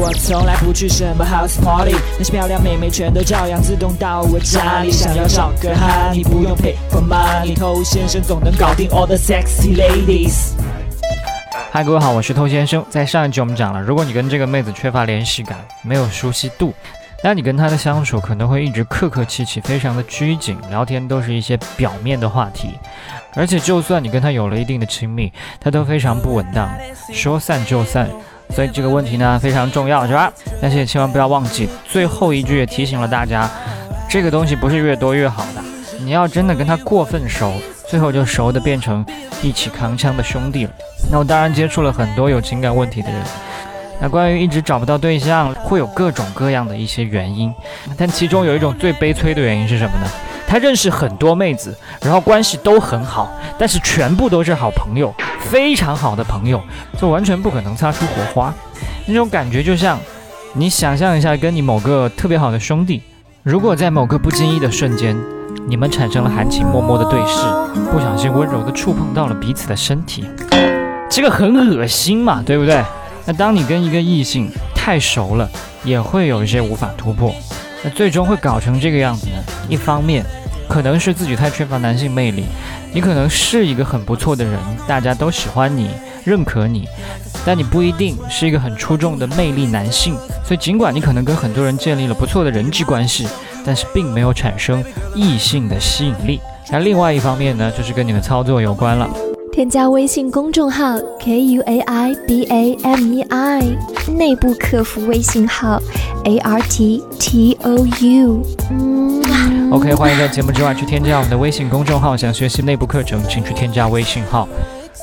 我从来不去什么 house party，那些漂亮妹妹全都照样自动到我家里。想要找个哈，你不用 pay for money，偷先生总能搞定 all the sexy ladies。嗨，各位好，我是偷先生。在上一集我们讲了，如果你跟这个妹子缺乏联系感，没有熟悉度，那你跟她的相处可能会一直客客气气，非常的拘谨，聊天都是一些表面的话题。而且就算你跟她有了一定的亲密，她都非常不稳当，说散就散。所以这个问题呢非常重要，是吧？但是也千万不要忘记，最后一句也提醒了大家，这个东西不是越多越好的。你要真的跟他过分熟，最后就熟的变成一起扛枪的兄弟了。那我当然接触了很多有情感问题的人。那关于一直找不到对象，会有各种各样的一些原因，但其中有一种最悲催的原因是什么呢？他认识很多妹子，然后关系都很好，但是全部都是好朋友，非常好的朋友，就完全不可能擦出火花。那种感觉就像，你想象一下，跟你某个特别好的兄弟，如果在某个不经意的瞬间，你们产生了含情脉脉的对视，不小心温柔的触碰到了彼此的身体，这个很恶心嘛，对不对？那当你跟一个异性太熟了，也会有一些无法突破，那最终会搞成这个样子呢？一方面，可能是自己太缺乏男性魅力，你可能是一个很不错的人，大家都喜欢你、认可你，但你不一定是一个很出众的魅力男性。所以，尽管你可能跟很多人建立了不错的人际关系，但是并没有产生异性的吸引力。那另外一方面呢，就是跟你的操作有关了。添加微信公众号 k u a i b a m e i，内部客服微信号 a r t t o u。嗯，OK，欢迎在节目之外去添加我们的微信公众号。想学习内部课程，请去添加微信号。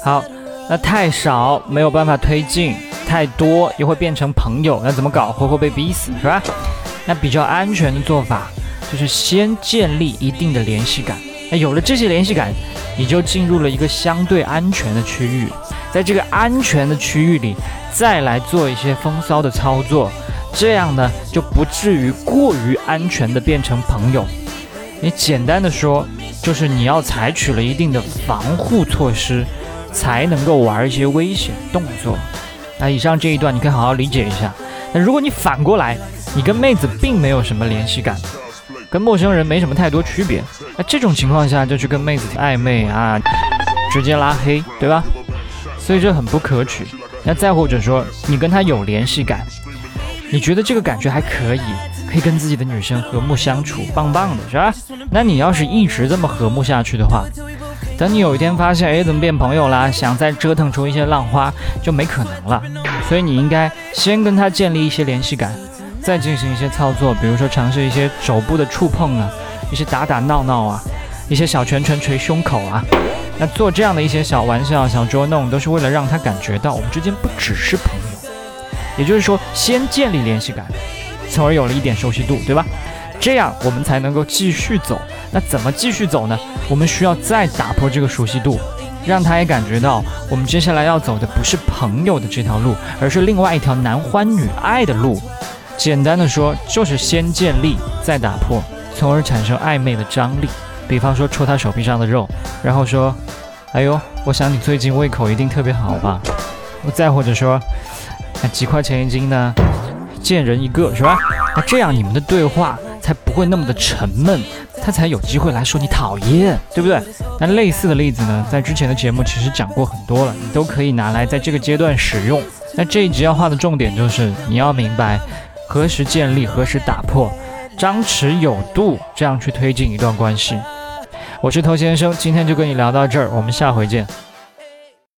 好，那太少没有办法推进，太多又会变成朋友，那怎么搞？活活被逼死是吧？那比较安全的做法就是先建立一定的联系感。那有了这些联系感。你就进入了一个相对安全的区域，在这个安全的区域里，再来做一些风骚的操作，这样呢就不至于过于安全的变成朋友。你简单的说，就是你要采取了一定的防护措施，才能够玩一些危险动作。那以上这一段你可以好好理解一下。那如果你反过来，你跟妹子并没有什么联系感。跟陌生人没什么太多区别，那这种情况下就去跟妹子暧昧啊，直接拉黑，对吧？所以这很不可取。那再或者说，你跟他有联系感，你觉得这个感觉还可以，可以跟自己的女生和睦相处，棒棒的是吧？那你要是一直这么和睦下去的话，等你有一天发现，哎，怎么变朋友啦？想再折腾出一些浪花，就没可能了。所以你应该先跟他建立一些联系感。再进行一些操作，比如说尝试一些手部的触碰啊，一些打打闹闹啊，一些小拳拳捶胸口啊，那做这样的一些小玩笑、小捉弄，都是为了让他感觉到我们之间不只是朋友。也就是说，先建立联系感，从而有了一点熟悉度，对吧？这样我们才能够继续走。那怎么继续走呢？我们需要再打破这个熟悉度，让他也感觉到我们接下来要走的不是朋友的这条路，而是另外一条男欢女爱的路。简单的说，就是先建立，再打破，从而产生暧昧的张力。比方说，戳他手臂上的肉，然后说：“哎呦，我想你最近胃口一定特别好吧？”再或者说：“那几块钱一斤呢？见人一个是吧？”那这样你们的对话才不会那么的沉闷，他才有机会来说你讨厌，对不对？那类似的例子呢，在之前的节目其实讲过很多了，你都可以拿来在这个阶段使用。那这一集要画的重点就是，你要明白。何时建立，何时打破，张弛有度，这样去推进一段关系。我是头先生，今天就跟你聊到这儿，我们下回见。